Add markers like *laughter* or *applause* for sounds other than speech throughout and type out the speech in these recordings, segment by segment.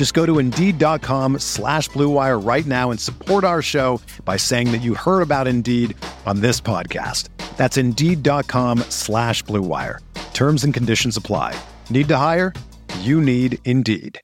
Just go to Indeed.com slash BlueWire right now and support our show by saying that you heard about Indeed on this podcast. That's Indeed.com slash BlueWire. Terms and conditions apply. Need to hire? You need Indeed.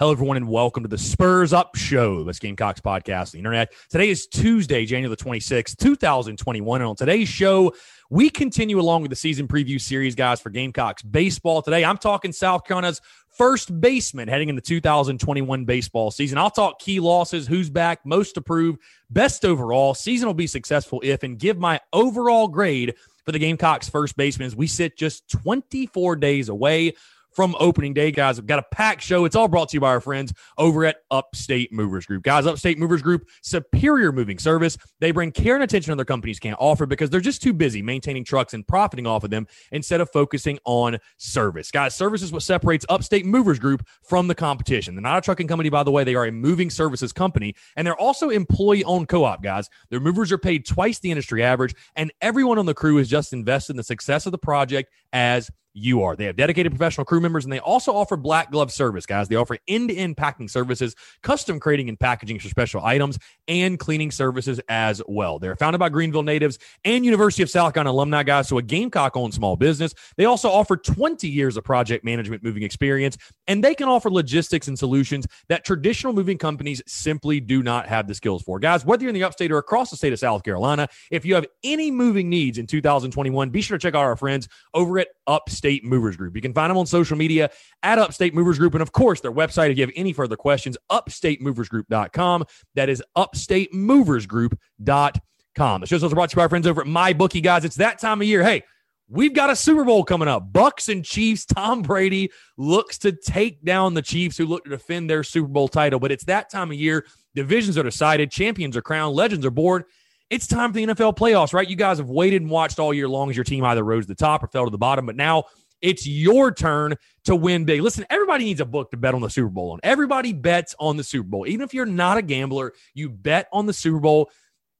Hello, everyone, and welcome to the Spurs Up Show, this Gamecocks podcast, the internet. Today is Tuesday, January the 26th, 2021. And on today's show, we continue along with the season preview series, guys, for Gamecocks baseball. Today, I'm talking South Carolina's first baseman heading into the 2021 baseball season. I'll talk key losses, who's back, most approved, best overall. Season will be successful if, and give my overall grade for the Gamecocks first baseman as we sit just 24 days away from opening day, guys. We've got a packed show. It's all brought to you by our friends over at Upstate Movers Group. Guys, Upstate Movers Group, superior moving service. They bring care and attention other companies can't offer because they're just too busy maintaining trucks and profiting off of them instead of focusing on service. Guys, service is what separates Upstate Movers Group from the competition. They're not a trucking company, by the way. They are a moving services company, and they're also employee owned co op, guys. Their movers are paid twice the industry average, and everyone on the crew is just invested in the success of the project as you are. They have dedicated professional crew members and they also offer black glove service, guys. They offer end to end packing services, custom crating and packaging for special items, and cleaning services as well. They're founded by Greenville natives and University of South Carolina alumni, guys. So a Gamecock owned small business. They also offer 20 years of project management moving experience, and they can offer logistics and solutions that traditional moving companies simply do not have the skills for. Guys, whether you're in the upstate or across the state of South Carolina, if you have any moving needs in 2021, be sure to check out our friends over at Upstate Movers Group. You can find them on social media at Upstate Movers Group. And of course, their website, if you have any further questions, upstatemoversgroup.com. That is upstatemoversgroup.com. The show's also brought to you by our friends over at My MyBookie, guys. It's that time of year. Hey, We've got a Super Bowl coming up. Bucks and Chiefs. Tom Brady looks to take down the Chiefs, who look to defend their Super Bowl title. But it's that time of year. Divisions are decided, champions are crowned, legends are born. It's time for the NFL playoffs, right? You guys have waited and watched all year long as your team either rose to the top or fell to the bottom, but now it's your turn to win big. Listen, everybody needs a book to bet on the Super Bowl on. Everybody bets on the Super Bowl. Even if you're not a gambler, you bet on the Super Bowl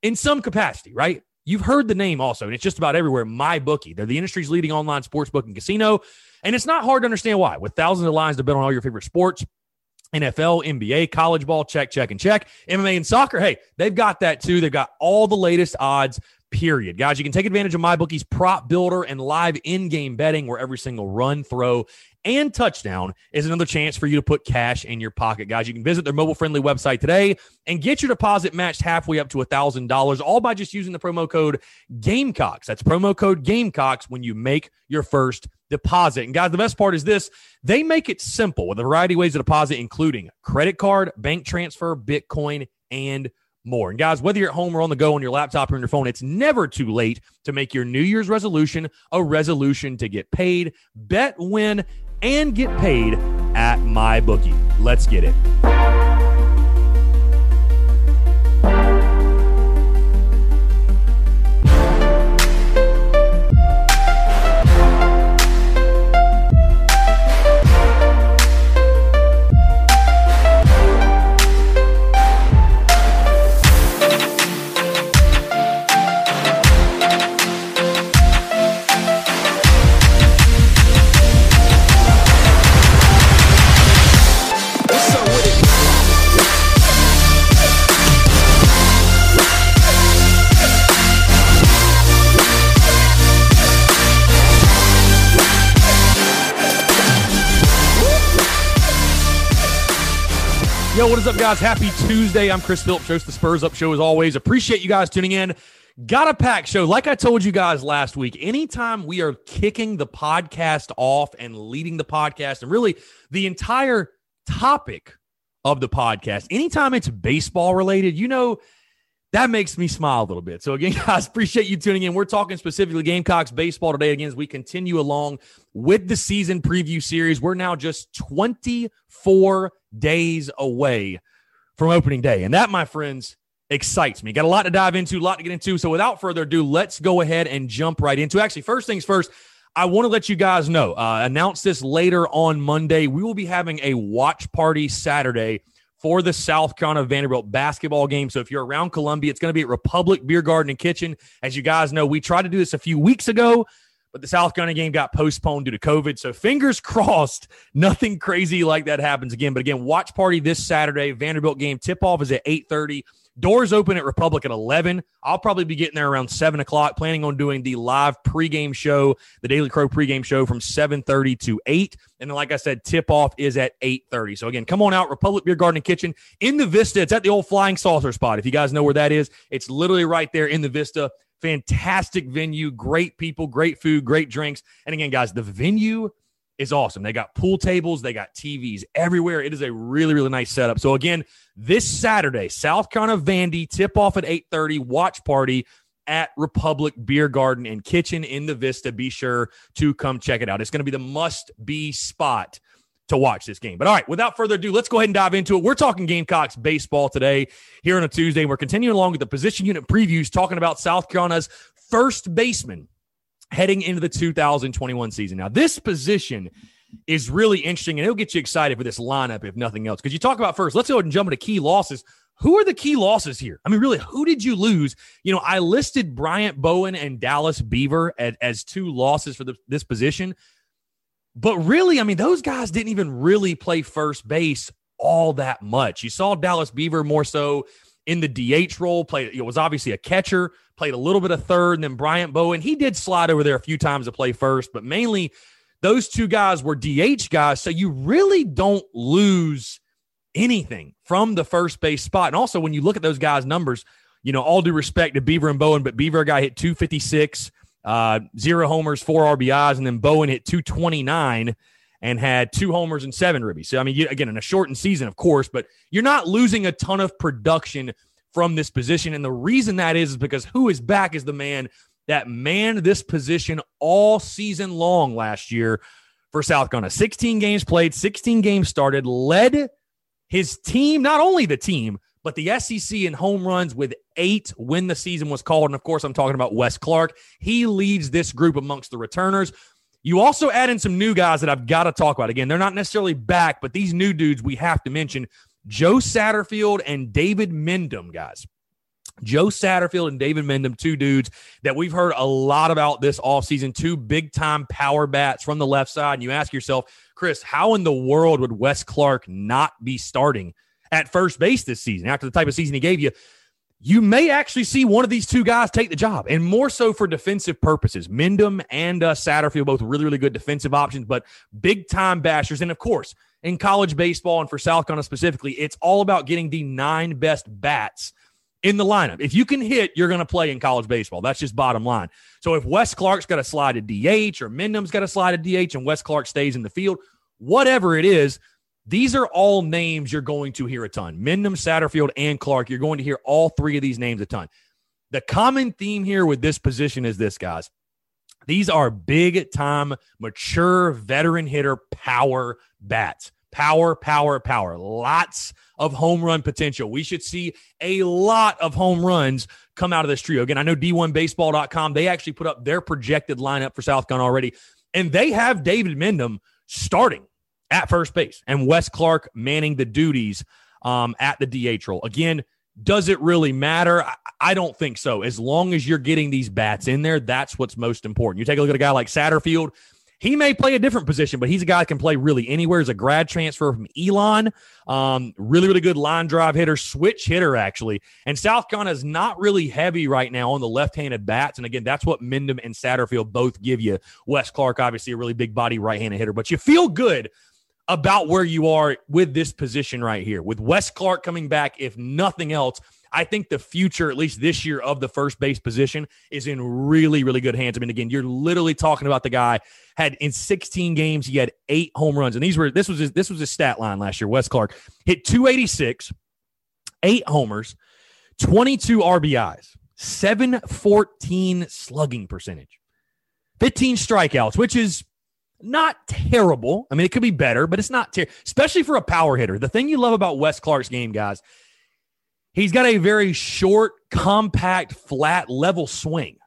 in some capacity, right? You've heard the name also, and it's just about everywhere. My bookie. They're the industry's leading online sports book and casino. And it's not hard to understand why. With thousands of lines to bet on all your favorite sports, NFL, NBA, college ball, check, check, and check. MMA and soccer, hey, they've got that too. They've got all the latest odds, period. Guys, you can take advantage of MyBookie's prop builder and live in game betting where every single run, throw, and touchdown is another chance for you to put cash in your pocket, guys. You can visit their mobile friendly website today and get your deposit matched halfway up to $1,000, all by just using the promo code Gamecocks. That's promo code Gamecocks when you make your first deposit. And guys, the best part is this they make it simple with a variety of ways to deposit, including credit card, bank transfer, Bitcoin, and more. And guys, whether you're at home or on the go on your laptop or on your phone, it's never too late to make your New Year's resolution a resolution to get paid, bet, win, and get paid at my bookie. Let's get it. Yo, what is up, guys? Happy Tuesday. I'm Chris Phillips, host the Spurs Up Show as always. Appreciate you guys tuning in. Got a pack show. Like I told you guys last week, anytime we are kicking the podcast off and leading the podcast, and really the entire topic of the podcast, anytime it's baseball related, you know, that makes me smile a little bit. So, again, *laughs* guys, appreciate you tuning in. We're talking specifically Gamecocks baseball today. Again, as we continue along with the season preview series, we're now just 24 days away from opening day. And that, my friends, excites me. Got a lot to dive into, a lot to get into. So without further ado, let's go ahead and jump right into. Actually, first things first, I want to let you guys know. Uh, announce this later on Monday. We will be having a watch party Saturday for the South Carolina Vanderbilt basketball game. So if you're around Columbia, it's going to be at Republic Beer Garden and Kitchen. As you guys know, we tried to do this a few weeks ago, but the South Carolina game got postponed due to COVID. So fingers *laughs* crossed, nothing crazy like that happens again. But again, watch party this Saturday. Vanderbilt game tip off is at 8:30. Doors open at Republic at 11. I'll probably be getting there around 7 o'clock, planning on doing the live pregame show, the Daily Crow pregame show from 7.30 to 8. And then, like I said, tip-off is at 8.30. So, again, come on out, Republic Beer Garden and Kitchen in the Vista. It's at the old Flying Saucer spot. If you guys know where that is, it's literally right there in the Vista. Fantastic venue, great people, great food, great drinks. And again, guys, the venue – is awesome. They got pool tables, they got TVs everywhere. It is a really, really nice setup. So again, this Saturday, South Carolina Vandy tip off at 8:30, watch party at Republic Beer Garden and Kitchen in the Vista. Be sure to come check it out. It's going to be the must-be spot to watch this game. But all right, without further ado, let's go ahead and dive into it. We're talking Gamecocks baseball today here on a Tuesday. We're continuing along with the position unit previews, talking about South Carolina's first baseman heading into the 2021 season. Now, this position is really interesting and it'll get you excited for this lineup, if nothing else. Because you talk about first, let's go ahead and jump into key losses. Who are the key losses here? I mean, really, who did you lose? You know, I listed Bryant Bowen and Dallas Beaver as, as two losses for the, this position. But really, I mean, those guys didn't even really play first base all that much. You saw Dallas Beaver more so in the DH role, play, it was obviously a catcher, played a little bit of third, and then Bryant Bowen. He did slide over there a few times to play first, but mainly those two guys were DH guys. So you really don't lose anything from the first base spot. And also, when you look at those guys' numbers, you know, all due respect to Beaver and Bowen, but Beaver guy hit 256, uh, zero homers, four RBIs, and then Bowen hit 229 and had two homers and seven ribbies. So, I mean, again, in a shortened season, of course, but you're not losing a ton of production from this position. And the reason that is, is because who is back is the man that manned this position all season long last year for South Carolina. 16 games played, 16 games started, led his team, not only the team, but the SEC in home runs with eight when the season was called. And of course, I'm talking about Wes Clarke. He leads this group amongst the returners. You also add in some new guys that I've got to talk about. Again, they're not necessarily back, but these new dudes we have to mention Joe Satterfield and David Mendham, guys. Joe Satterfield and David Mendham, two dudes that we've heard a lot about this offseason, two big time power bats from the left side. And you ask yourself, Chris, how in the world would Wes Clarke not be starting at first base this season after the type of season he gave you? You may actually see one of these two guys take the job, and more so for defensive purposes. Mendham and uh, Satterfield, both really, really good defensive options, but big time bashers. And of course, in college baseball and for South Carolina specifically, it's all about getting the nine best bats in the lineup. If you can hit, you're going to play in college baseball. That's just bottom line. So if Wes Clarke's got to slide to DH or Mendham's got to slide to DH and Wes Clarke stays in the field, whatever it is, these are all names you're going to hear a ton. Mendham, Satterfield, and Clarke. You're going to hear all three of these names a ton. The common theme here with this position is this, guys. These are big time, mature, veteran hitter power bats. Power, power, power. Lots of home run potential. We should see a lot of home runs come out of this trio. Again, I know D1Baseball.com, they actually put up their projected lineup for South Carolina already, and they have David Mendham starting at first base and Wes Clarke manning the duties um, at the DH role. Again, does it really matter? I, don't think so. As long as you're getting these bats in there, that's what's most important. You take a look at a guy like Satterfield. He may play a different position, but he's a guy that can play really anywhere. He's a grad transfer from Elon. Um, really, really good line drive hitter, switch hitter, actually. And South Carolina is not really heavy right now on the left handed bats. And again, that's what Mendham and Satterfield both give you. Wes Clarke, obviously, a really big body right handed hitter, but you feel good about where you are with this position right here. With Wes Clarke coming back, if nothing else, I think the future, at least this year, of the first base position is in really, really good hands. I mean, again, you're literally talking about the guy had in 16 games, he had eight home runs. And these were this was his, this was his stat line last year. Wes Clarke hit 286, eight homers, 22 RBIs, 714 slugging percentage, 15 strikeouts, which is not terrible. I mean, it could be better, but it's not terrible, especially for a power hitter. The thing you love about Wes Clarke's game, guys, he's got a very short, compact, flat, level swing,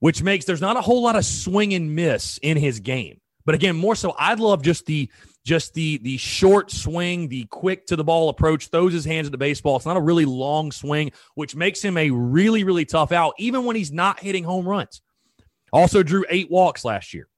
which makes there's not a whole lot of swing and miss in his game. But again, more so, I'd love just the just the the short swing, the quick to the ball approach, throws his hands at the baseball. It's not a really long swing, which makes him a really, really tough out, even when he's not hitting home runs. Also drew eight walks last year.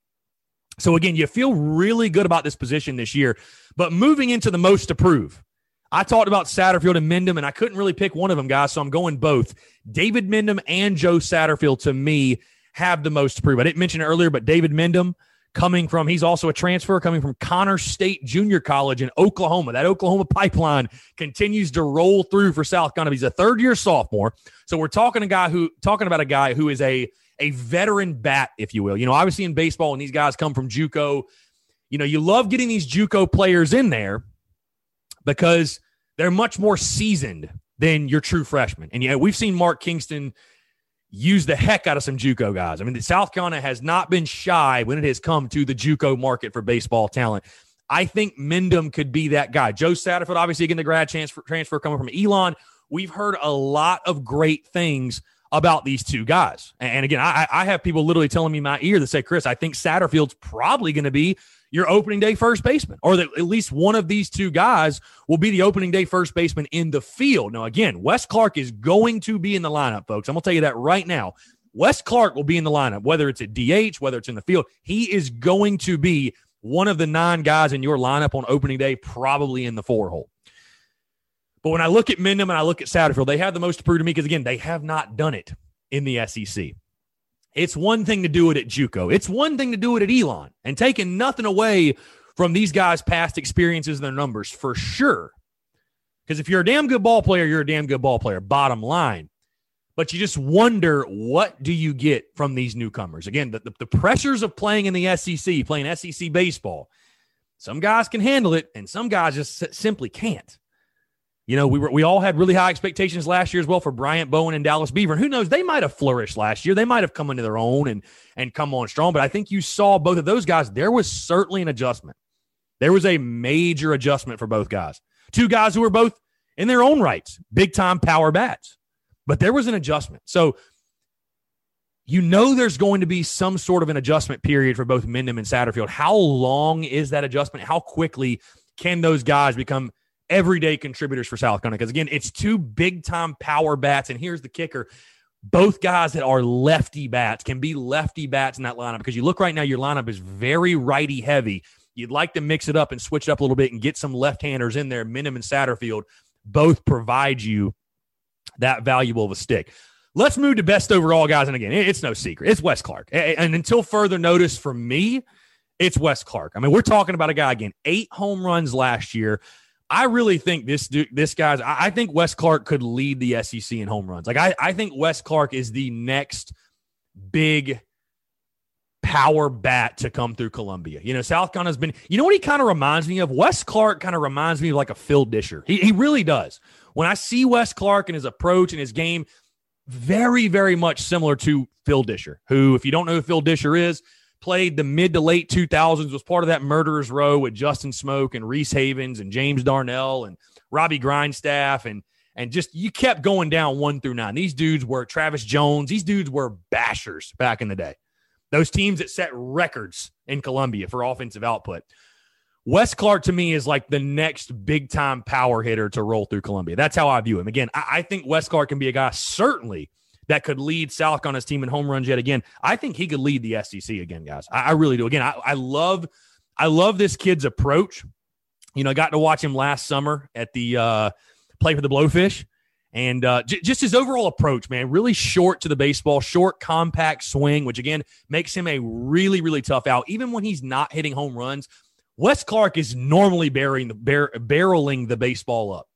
So again, you feel really good about this position this year. But moving into the most to prove, I talked about Satterfield and Mendham, and I couldn't really pick one of them, guys. So I'm going both. David Mendham and Joe Satterfield to me have the most to prove. I didn't mention it earlier, but David Mendham coming from, he's also a transfer coming from Connor State Junior College in Oklahoma. That Oklahoma pipeline continues to roll through for South Carolina. He's a third year sophomore. So we're talking a guy who talking about a guy who is a a veteran bat, if you will. You know, obviously in baseball, when these guys come from JUCO, you know, you love getting these JUCO players in there because they're much more seasoned than your true freshmen. And yeah, we've seen Mark Kingston use the heck out of some JUCO guys. I mean, South Carolina has not been shy when it has come to the JUCO market for baseball talent. I think Mendham could be that guy. Joe Satterfield, obviously, getting the grad transfer, transfer coming from Elon. We've heard a lot of great things about these two guys. And again, I, I have people literally telling me my ear that say, Chris, I think Satterfield's probably going to be your opening day first baseman, or that at least one of these two guys will be the opening day first baseman in the field. Now, again, Wes Clarke is going to be in the lineup, folks. I'm going to tell you that right now. Wes Clarke will be in the lineup, whether it's at DH, whether it's in the field. He is going to be one of the nine guys in your lineup on opening day, probably in the four hole. But when I look at Mendham and I look at Satterfield, they have the most to prove to me because, again, they have not done it in the SEC. It's one thing to do it at JUCO. It's one thing to do it at Elon and taking nothing away from these guys' past experiences and their numbers for sure. Because if you're a damn good ball player, you're a damn good ball player, bottom line. But you just wonder what do you get from these newcomers? Again, the, the, the pressures of playing in the SEC, playing SEC baseball. Some guys can handle it, and some guys just simply can't. You know, we were we all had really high expectations last year as well for Bryant Bowen and Dallas Beaver. And who knows, they might have flourished last year. They might have come into their own and and come on strong. But I think you saw both of those guys. There was certainly an adjustment. There was a major adjustment for both guys. Two guys who were both in their own rights, big time power bats. But there was an adjustment. So you know there's going to be some sort of an adjustment period for both Mendham and Satterfield. How long is that adjustment? How quickly can those guys become everyday contributors for South Carolina. Because again, it's two big time power bats. And here's the kicker both guys that are lefty bats can be lefty bats in that lineup because you look right now, your lineup is very righty heavy. You'd like to mix it up and switch it up a little bit and get some left handers in there. Mendham and Satterfield both provide you that valuable of a stick. Let's move to best overall guys. And again, it's no secret. It's Wes Clarke. And until further notice from me, it's Wes Clarke. I mean, we're talking about a guy again, eight home runs last year. I really think this dude, this guy's. I think Wes Clarke could lead the SEC in home runs. Like I, I think Wes Clarke is the next big power bat to come through Columbia. You know, South Carolina's been. You know what he kind of reminds me of? Wes Clarke kind of reminds me of like a Phil Disher. He he really does. When I see Wes Clarke and his approach and his game, very very much similar to Phil Disher, who, if you don't know who Phil Disher is, played the mid to late 2000s, was part of that murderer's row with Justin Smoak and Reese Havens and James Darnell and Robbie Grindstaff and and just you kept going down one through nine. These dudes were Travis Jones. These dudes were bashers back in the day. Those teams that set records in Columbia for offensive output. Wes Clarke to me is like the next big time power hitter to roll through Columbia. That's how I view him. Again, I, I think Wes Clarke can be a guy certainly that could lead South on his team in home runs yet again. I think he could lead the SEC again, guys. I, I really do. Again, I, I love, I love this kid's approach. You know, I got to watch him last summer at the uh, play for the Blowfish. And uh, j- just his overall approach, man, really short to the baseball, short, compact swing, which again makes him a really, really tough out. Even when he's not hitting home runs, Wes Clarke is normally burying the bar- barreling the baseball up.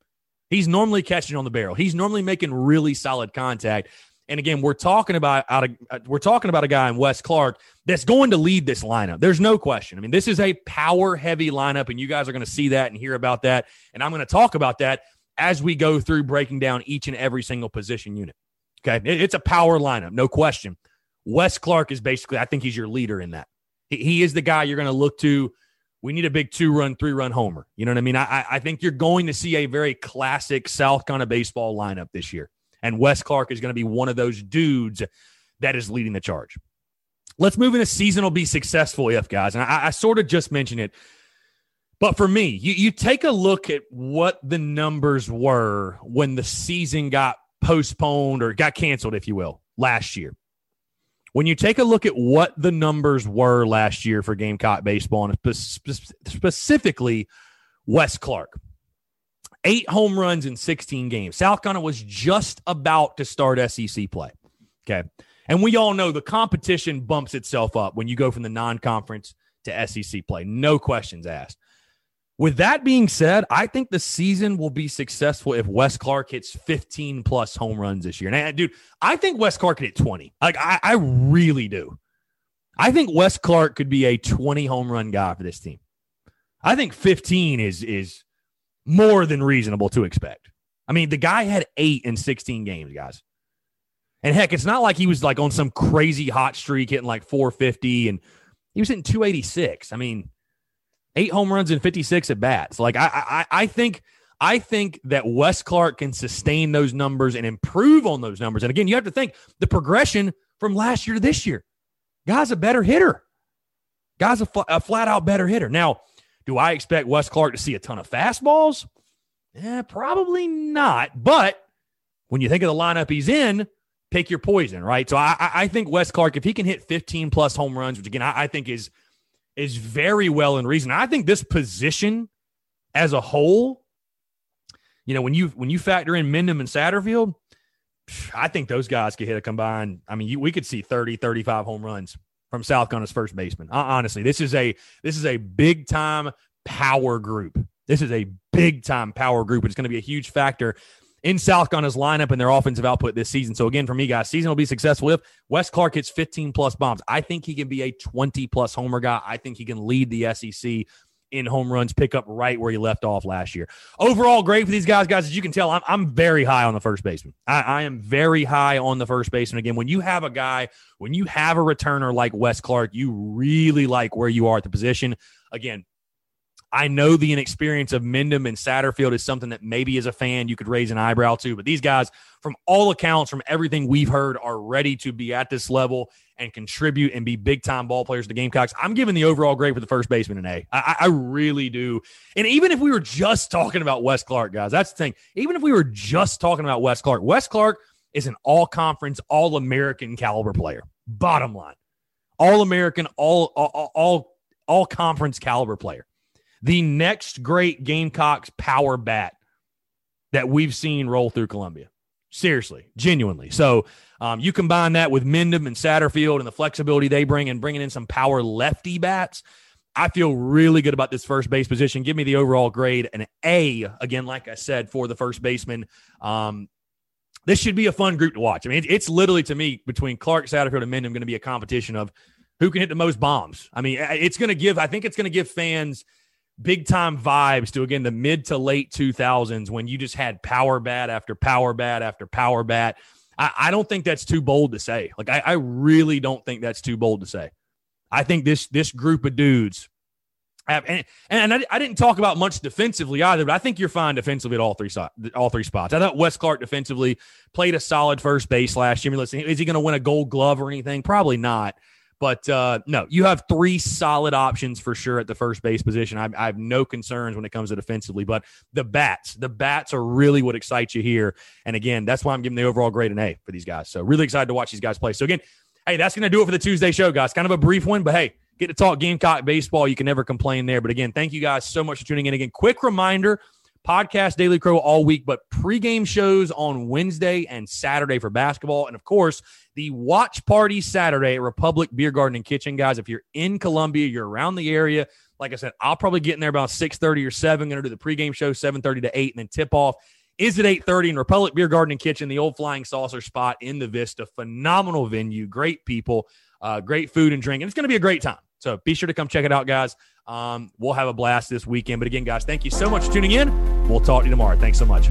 He's normally catching on the barrel. He's normally making really solid contact. And again, we're talking about out of, uh, we're talking about a guy in Wes Clarke that's going to lead this lineup. There's no question. I mean, this is a power heavy lineup, and you guys are going to see that and hear about that. And I'm going to talk about that as we go through breaking down each and every single position unit. Okay, it's a power lineup, no question. Wes Clarke is basically, I think he's your leader in that. He, he is the guy you're going to look to. We need a big two run, three run homer. You know what I mean? I, I think you're going to see a very classic South kind of baseball lineup this year. And Wes Clarke is going to be one of those dudes that is leading the charge. Let's move into season will be successful if, guys. And I, I sort of just mentioned it. But for me, you, you take a look at what the numbers were when the season got postponed or got canceled, if you will, last year. When you take a look at what the numbers were last year for Gamecock baseball, and specifically Wes Clarke, eight home runs in 16 games. South Carolina was just about to start SEC play. Okay. And we all know the competition bumps itself up when you go from the non conference to SEC play. No questions asked. With that being said, I think the season will be successful if Wes Clarke hits 15 plus home runs this year. And dude, I think Wes Clarke could hit 20. Like I, I really do. I think Wes Clarke could be a 20 home run guy for this team. I think 15 is is more than reasonable to expect. I mean, the guy had eight in 16 games, guys. And heck, it's not like he was like on some crazy hot streak hitting like 450 and he was hitting 286. I mean, eight home runs and 56 at bats. Like I, I, I think, I think that Wes Clarke can sustain those numbers and improve on those numbers. And again, you have to think the progression from last year to this year. Guy's a better hitter. Guy's a, fl- a flat out better hitter. Now, do I expect Wes Clarke to see a ton of fastballs? Eh, probably not. But when you think of the lineup he's in, pick your poison, right? So I, I think Wes Clarke, if he can hit 15 plus home runs, which again I, I think is is very well in reason. I think this position as a whole, you know, when you when you factor in Mendham and Satterfield, I think those guys could hit a combined. I mean, you, we could see 30, 35 home runs from South Carolina's first baseman. Honestly, this is a this is a big time power group. This is a big time power group. It's going to be a huge factor in South Carolina's lineup and their offensive output this season. So again, for me, guys, season will be successful if Wes Clarke hits 15 plus bombs. I think he can be a 20 plus homer guy. I think he can lead the SEC in home runs, pick up right where he left off last year. Overall, great for these guys, guys. As you can tell, I'm, I'm very high on the first baseman. I, I am very high on the first baseman. Again, when you have a guy, when you have a returner like Wes Clarke, you really like where you are at the position. Again, I know the inexperience of Mendham and Satterfield is something that maybe as a fan you could raise an eyebrow to, but these guys, from all accounts, from everything we've heard, are ready to be at this level and contribute and be big time ball players to the Gamecocks. I'm giving the overall grade for the first baseman an A. I, I really do. And even if we were just talking about Wes Clarke, guys, that's the thing. Even if we were just talking about Wes Clarke, Wes Clarke is an all conference, all American caliber player. Bottom line, all American, all, all, all, all conference caliber player the next great Gamecocks power bat that we've seen roll through Columbia. Seriously, genuinely. So um, you combine that with Mendham and Satterfield and the flexibility they bring and bringing in some power lefty bats. I feel really good about this first base position. Give me the overall grade an A again, like I said, for the first baseman. Um, this should be a fun group to watch. I mean, it's literally to me between Clarke, Satterfield, and Mendham going to be a competition of who can hit the most bombs. I mean, it's going to give. I think it's going to give fans big time vibes to again the mid to late 2000s when you just had power bat after power bat after power bat. I, I don't think that's too bold to say. Like I, I, really don't think that's too bold to say. I think this this group of dudes have, and, and I, I, didn't talk about much defensively either, but I think you're fine defensively at all three all three spots. I thought Wes Clarke defensively played a solid first base last year. Listen, is he going to win a Gold Glove or anything? Probably not. But uh, no, you have three solid options for sure at the first base position. I, I, have no concerns when it comes to defensively, but the bats, the bats are really what excites you here. And again, that's why I'm giving the overall grade an A for these guys. So really excited to watch these guys play. So again, hey, that's going to do it for the Tuesday show, guys. Kind of a brief one, but hey, get to talk Gamecock baseball. You can never complain there. But again, thank you guys so much for tuning in. Again, quick reminder podcast Daily Crow all week, but pregame shows on Wednesday and Saturday for basketball. And of course, the watch party Saturday at Republic Beer Garden and Kitchen. Guys, if you're in Columbia, you're around the area. Like I said, I'll probably get in there about 6:30 or 7. Gonna do the pregame show 7:30 to 8 and then tip off is at 8.30 in Republic Beer Garden and Kitchen, the old Flying Saucer spot in the Vista. Phenomenal venue, great people, uh, great food and drink, and it's going to be a great time. So be sure to come check it out, guys. Um, we'll have a blast this weekend. But again, guys, thank you so much for tuning in. We'll talk to you tomorrow. Thanks so much.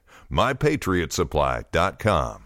mypatriotsupply.com.